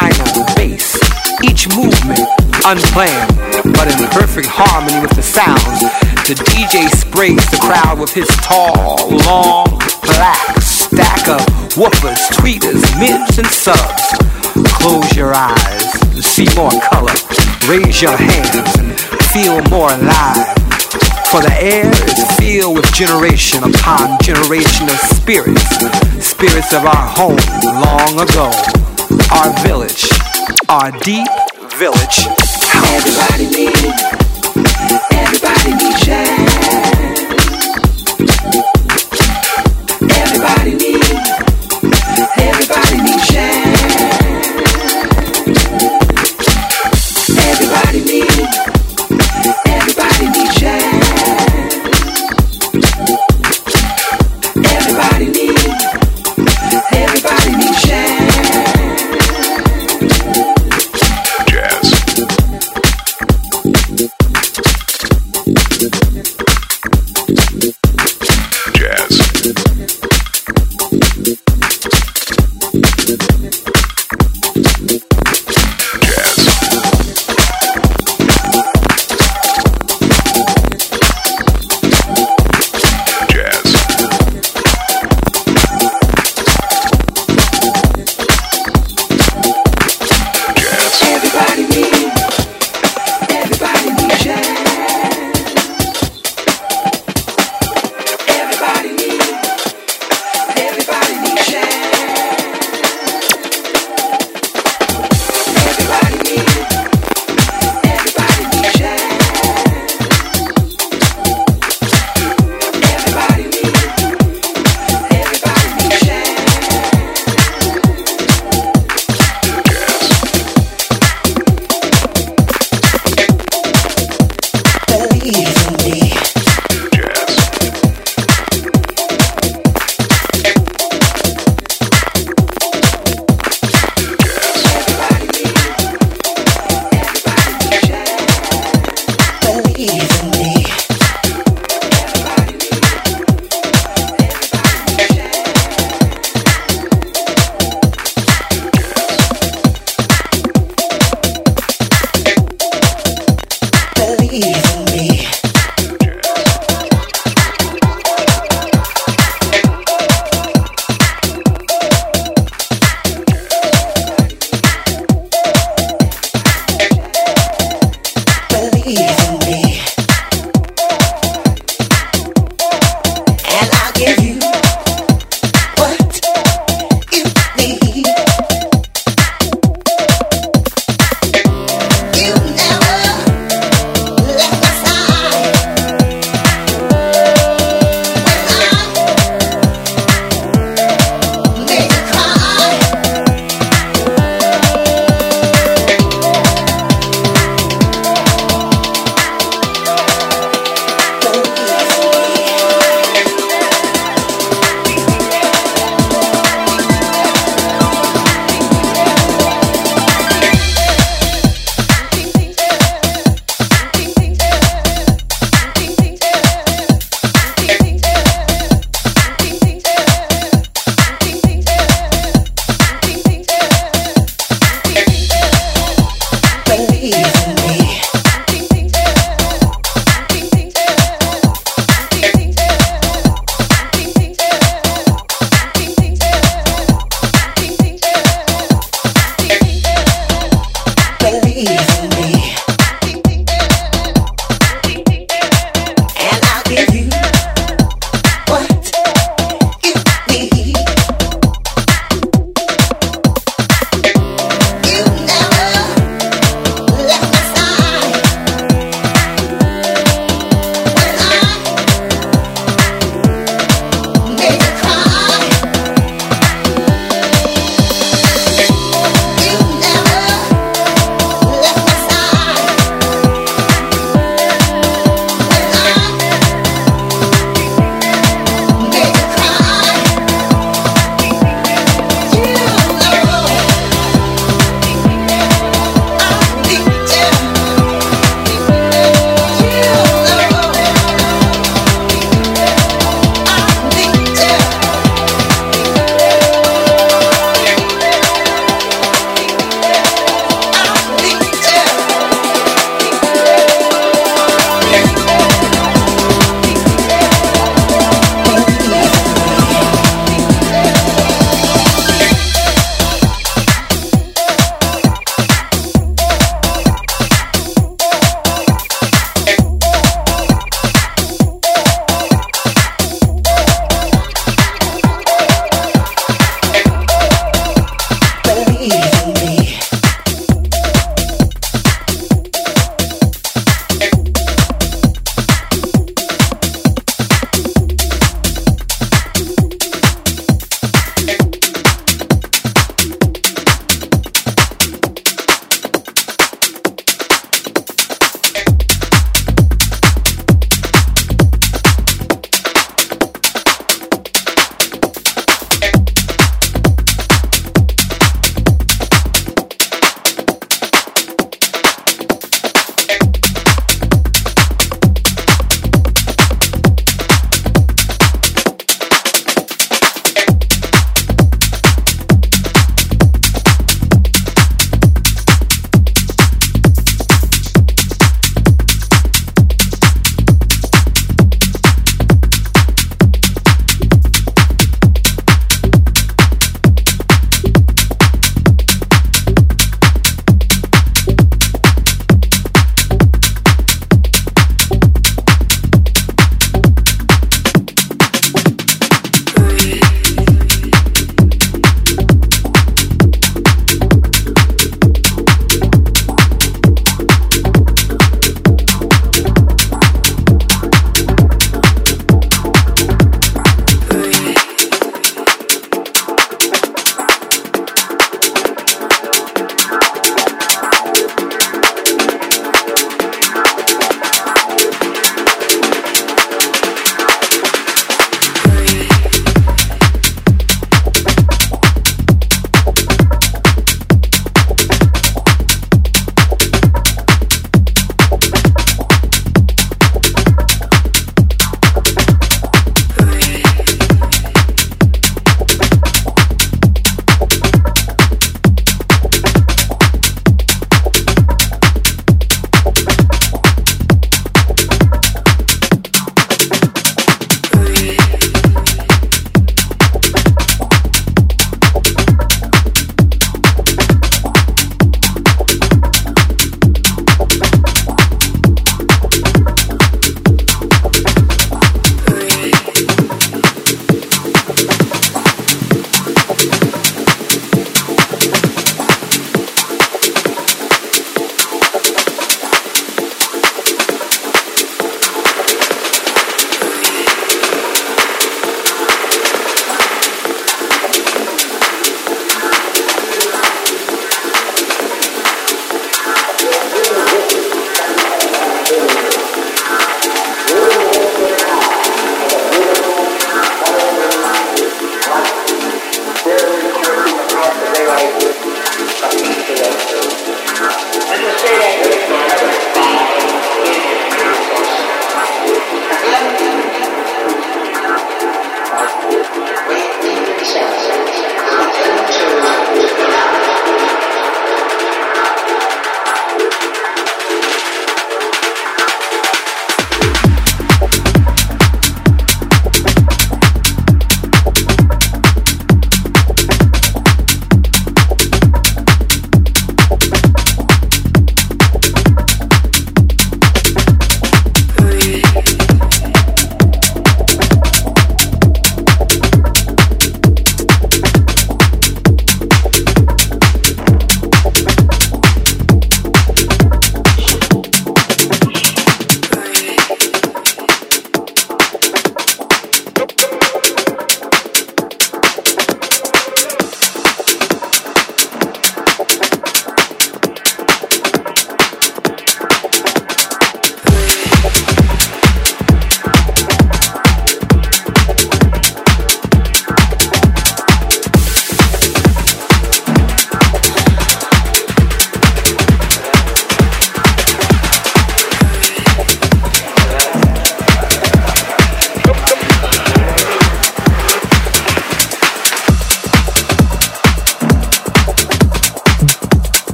minor bass. Each movement unplanned, but in perfect harmony with the sound. The DJ sprays the crowd with his tall, long, black stack of woofers, tweeters, mids, and subs. Close your eyes, see more color, raise your hands, and feel more alive. For the air is filled with generation upon generation of spirits, spirits of our home long ago our village, our deep village. Everybody needs.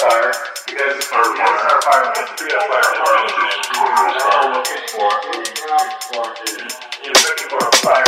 fire because or yeah. once our fire once through that fire that's all we're looking for. We're looking for. You're looking for a fire.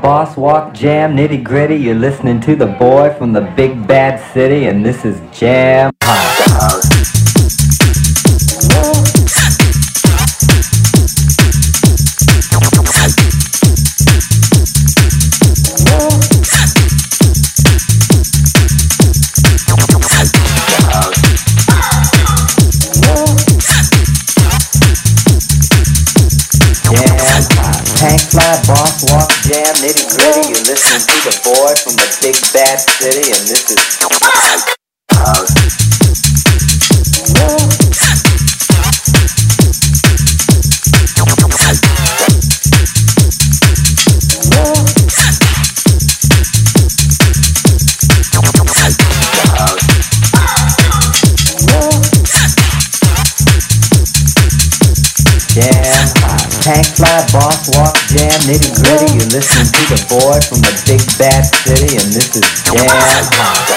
Boss walk, jam nitty gritty. You're listening to the boy from the big bad city, and this is jam. Jam nitty gritty. You're listening to the boy from the big bad city, and this is Tank fly, boss walk, jam nitty gritty. You're listening to the boy from the big bad city, and this is jam hot.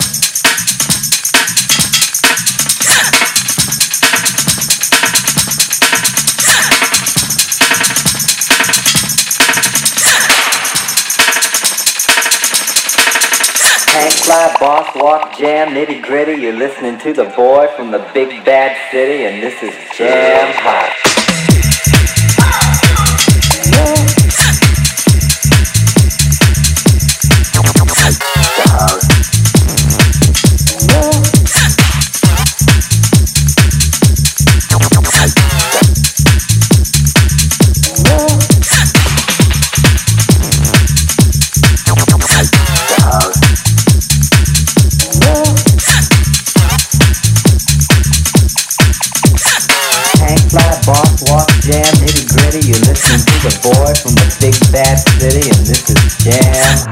Tank fly, boss walk, jam nitty gritty. You're listening to the boy from the big bad city, and this is jam hot.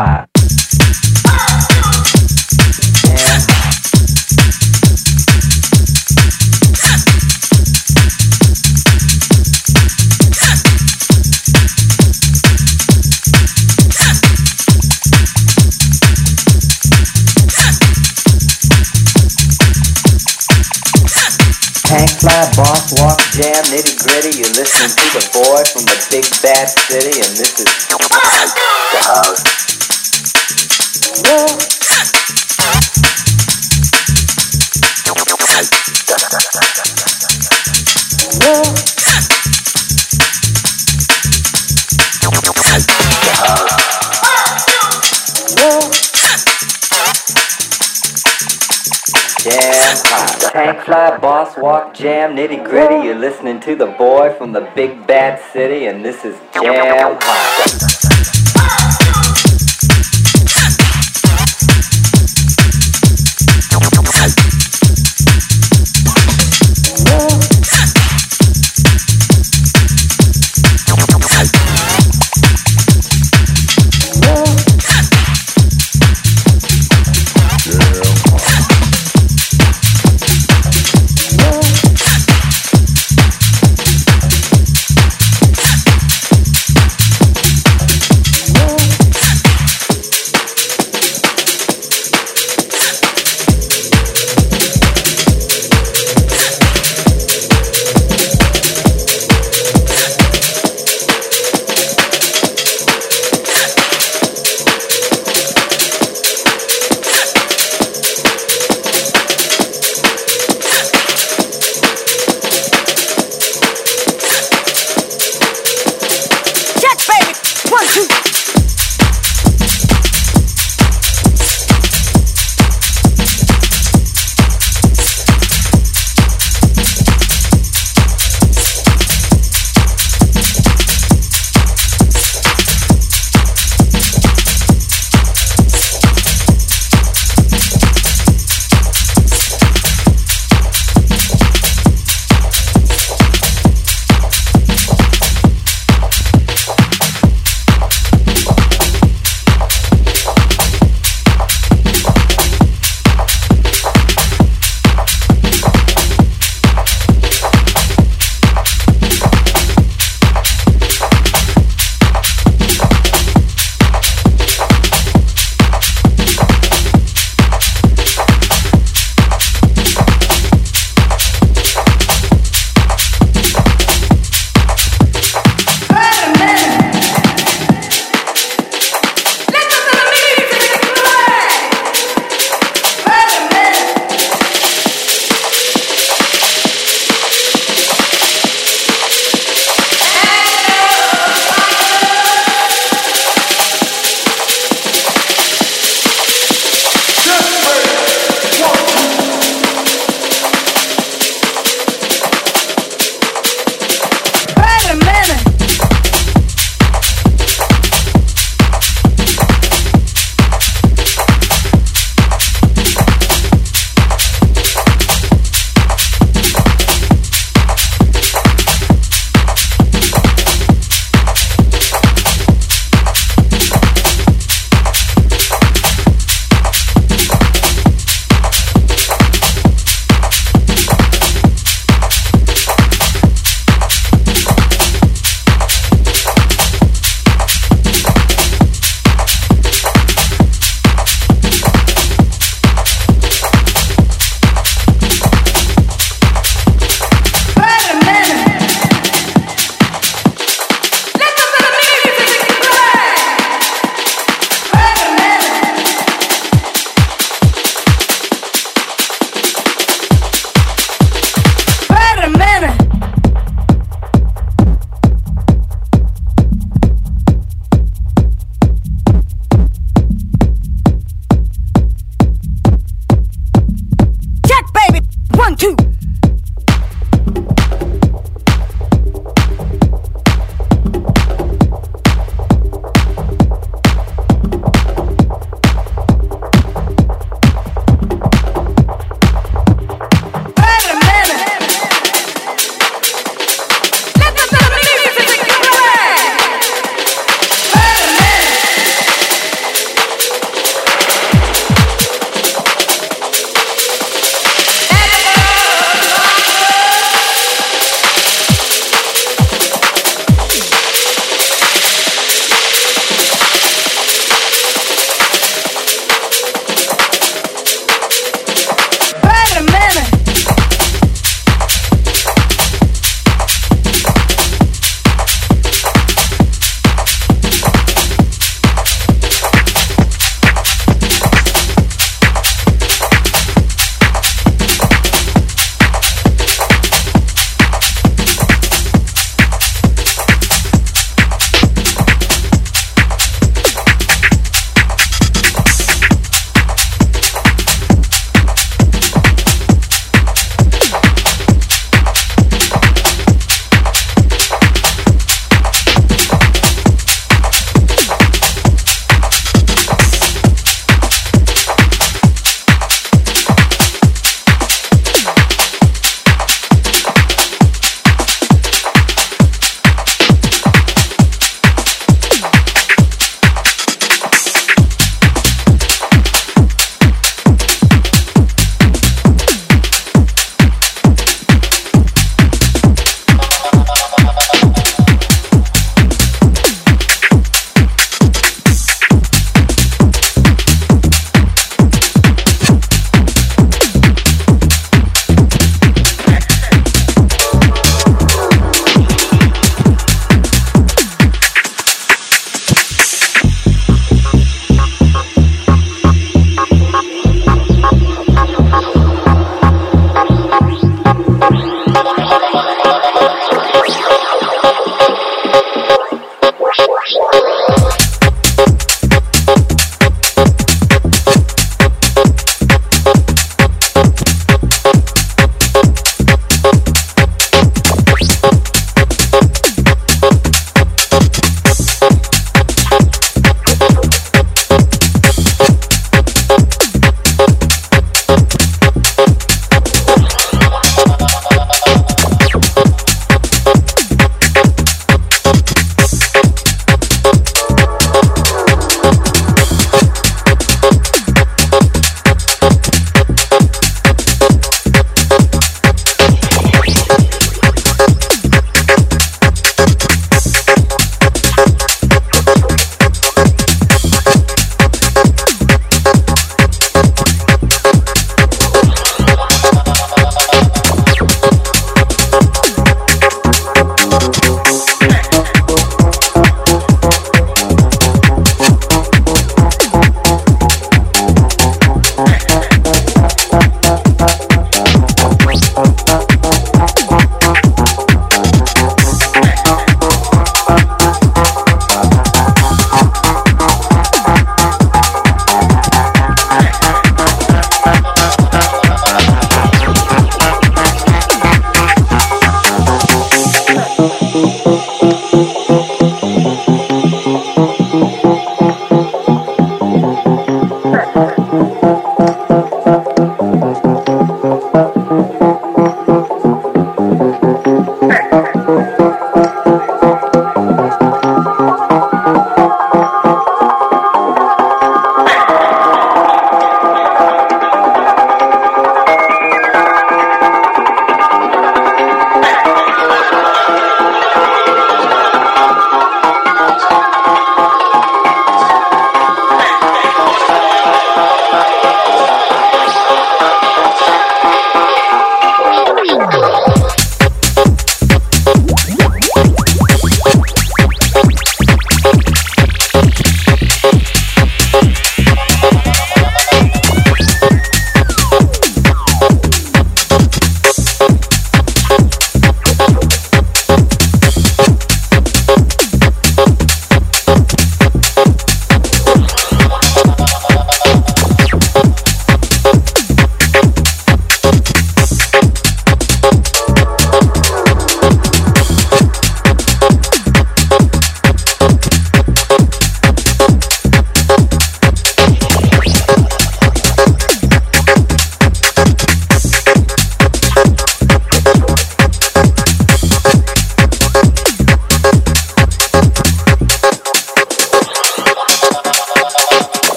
Jam Fly, boss walk, jam nitty gritty. You're listening to the boy from the big bad city, and this is jam hot.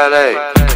Friday. Friday.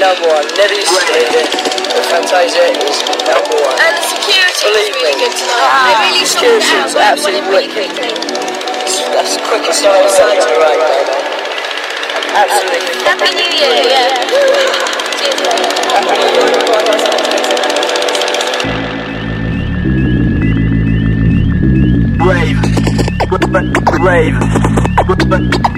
Number one. Nelly's the Fantasia is number one. And the security Believe is really me. good tonight. they really Ah, security out was absolutely wicked. That's the quickest I've ever seen to right, man. Absolutely. Happy New Year, yeah. Cheers, mate. Rave. Rave. Rave.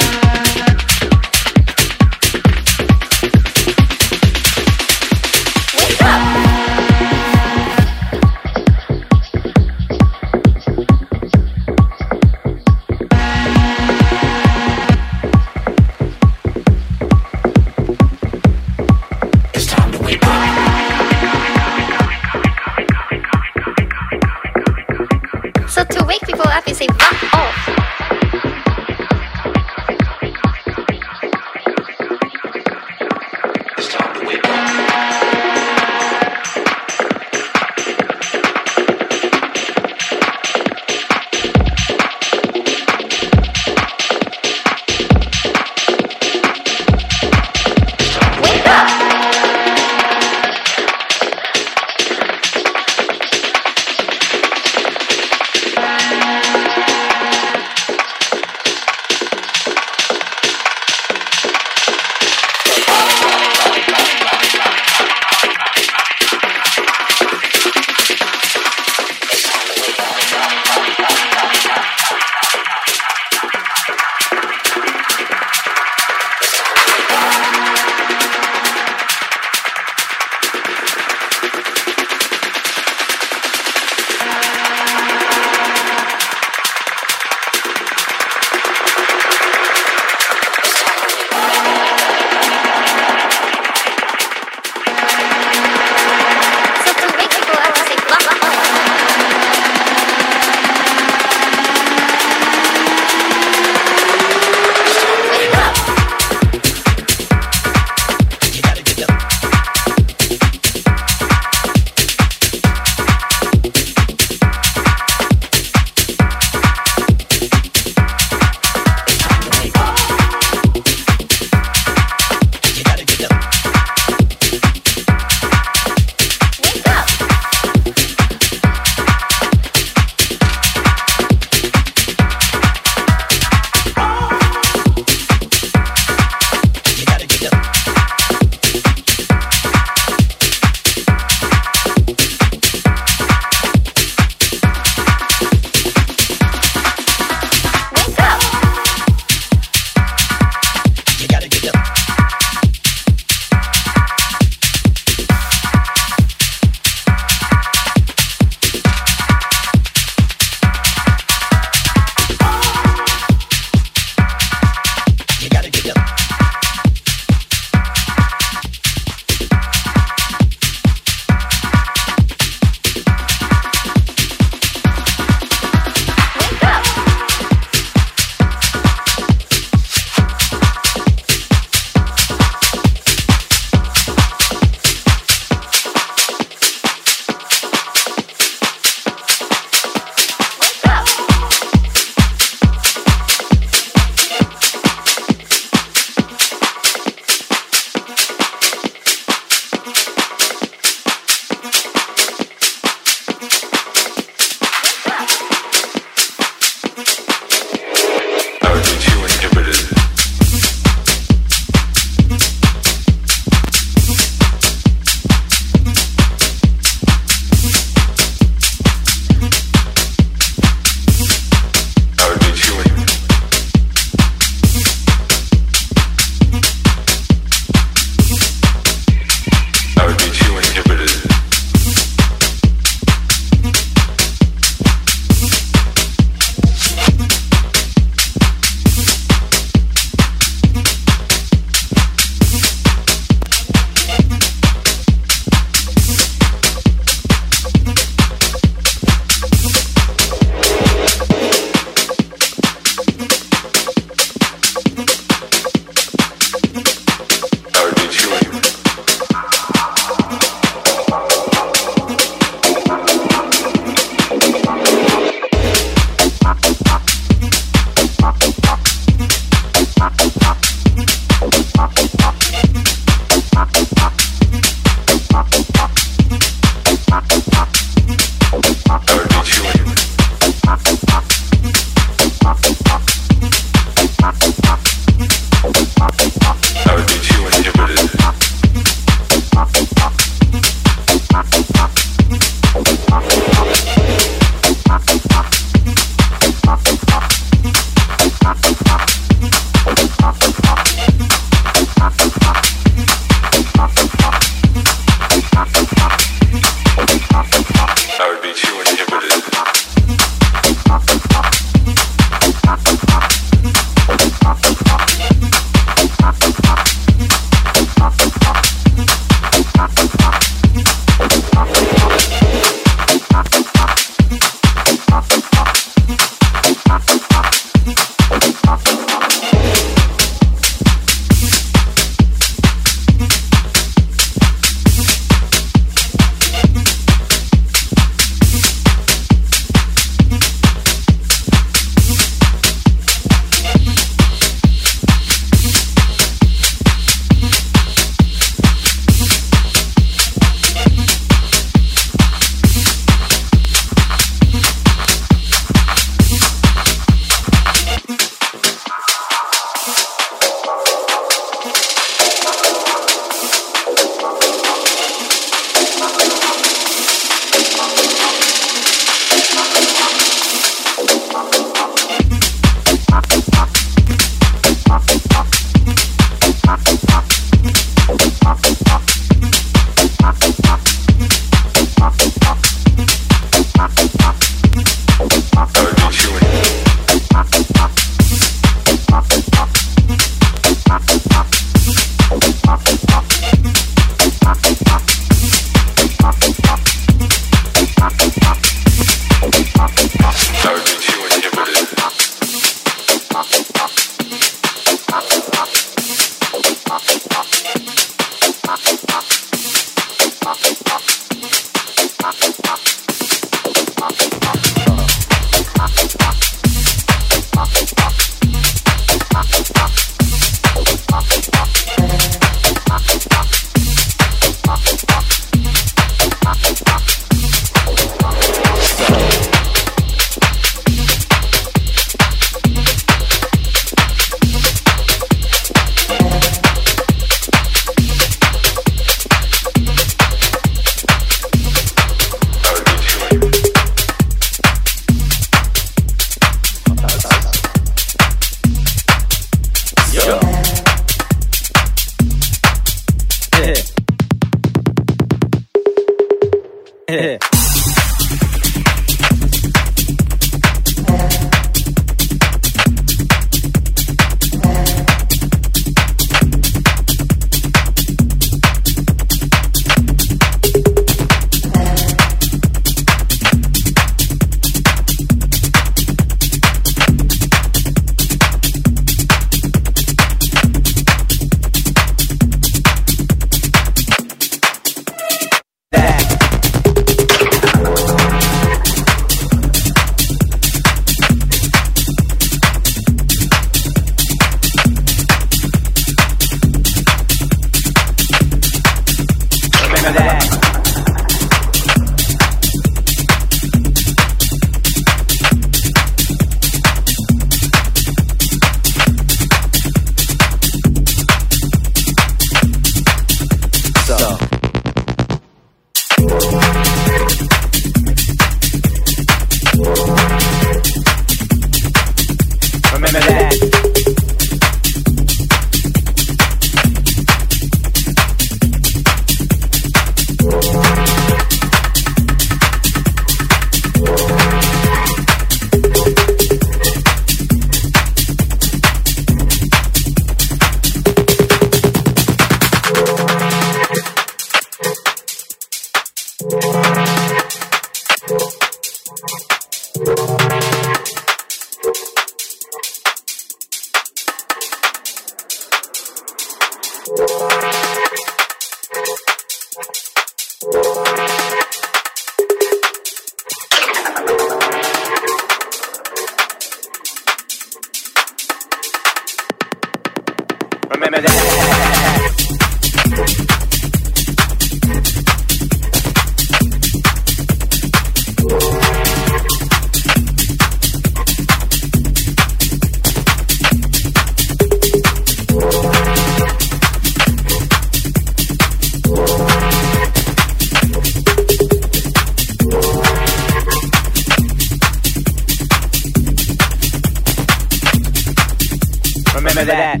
remember that.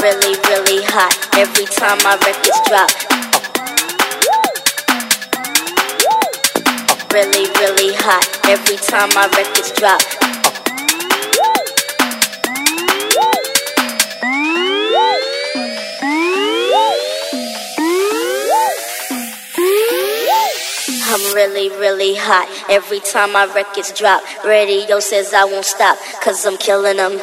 really, really hot every time my records drop. Really, really hot every time my records drop. I'm really, really hot every time my records drop. Radio says I won't stop, cause I'm killing them.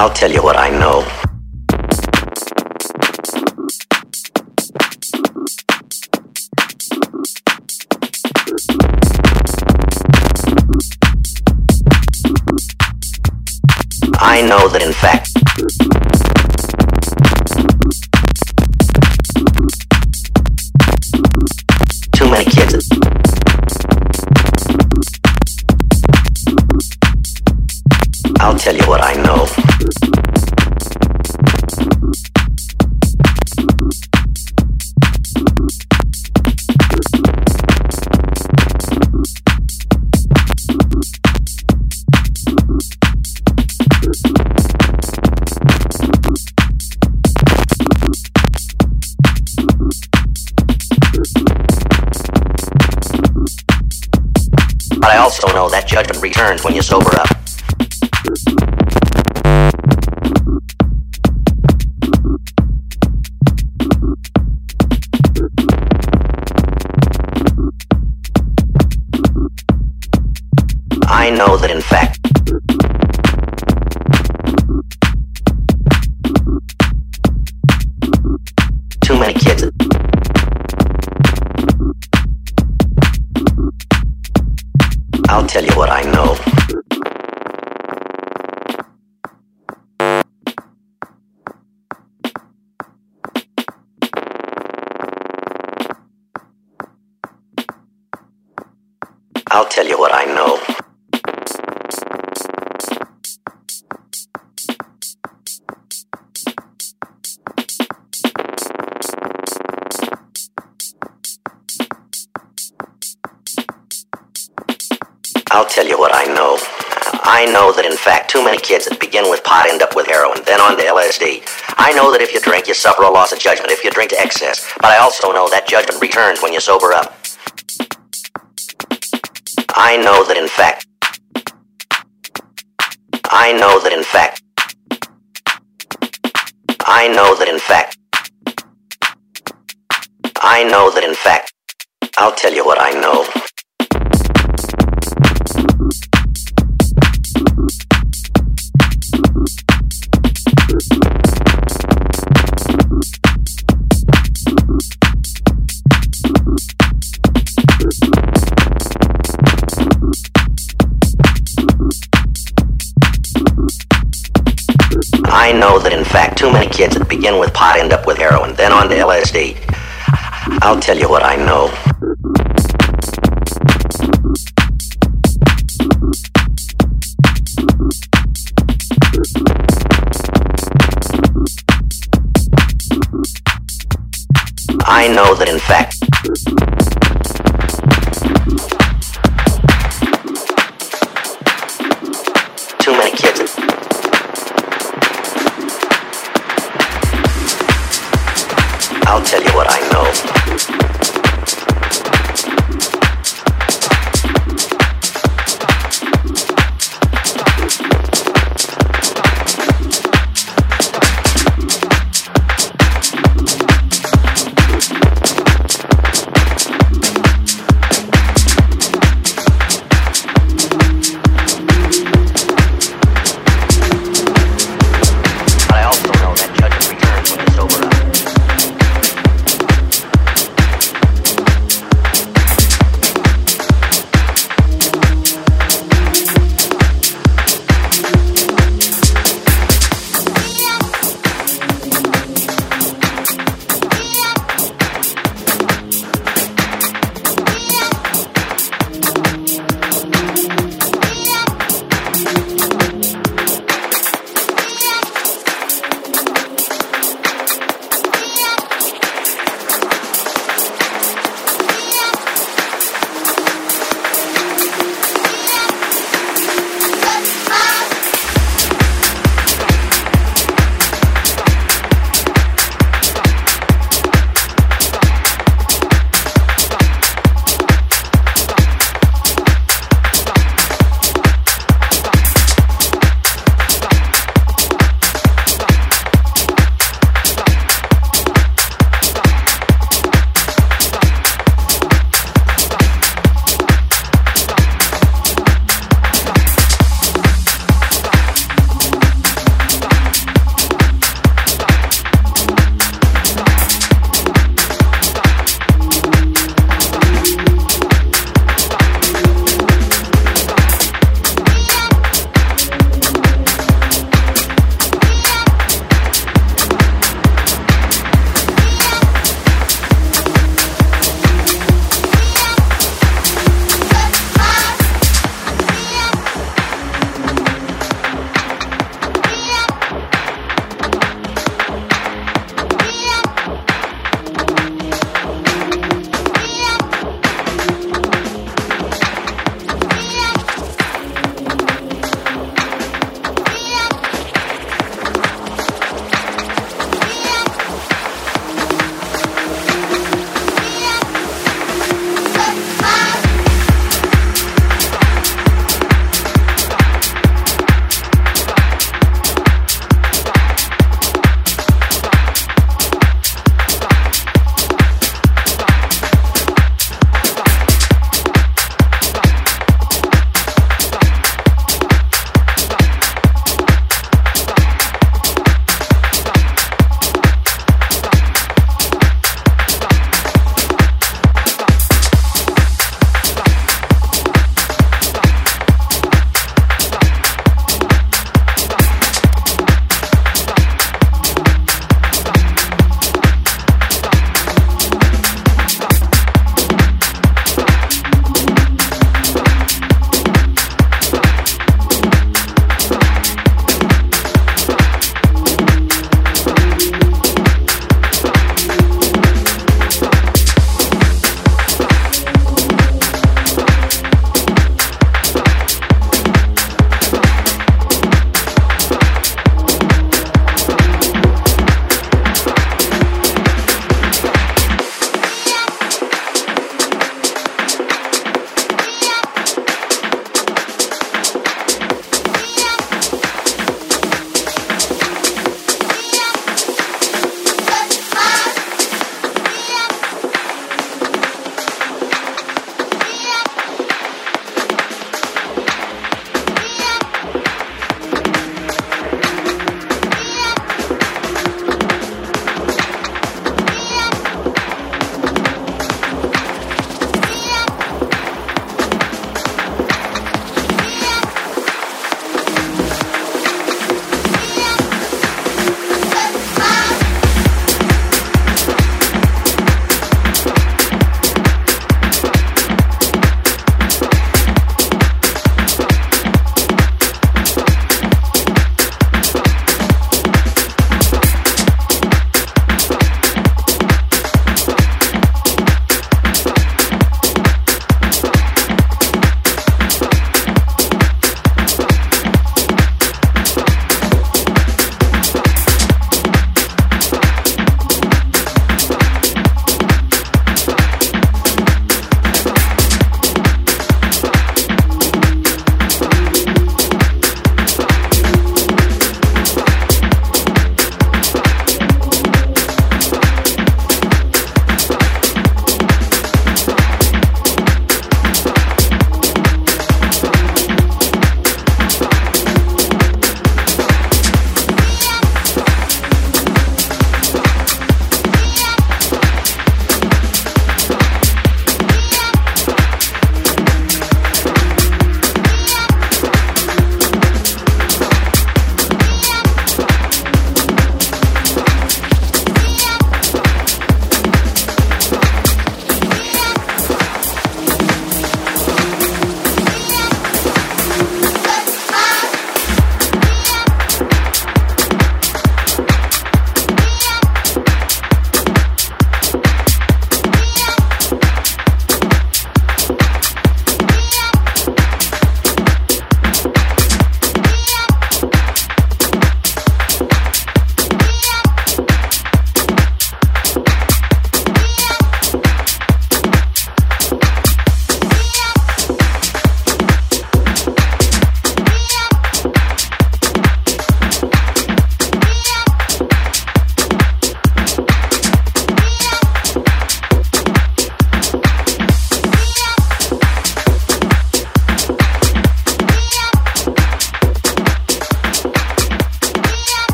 I'll tell you what I know. I know that in fact too many kids I'll tell you what judgment many kids that begin with pot end up with heroin, then on to LSD. I know that if you drink, you suffer a loss of judgment if you drink to excess. But I also know that judgment returns when you sober up. I know that in fact. I know that in fact. I know that in fact. I know that in fact. I'll tell you what I know. I know that in fact too many kids that begin with pot end up with heroin, then on to LSD. I'll tell you what I know. I know that in fact I'll tell you what I know.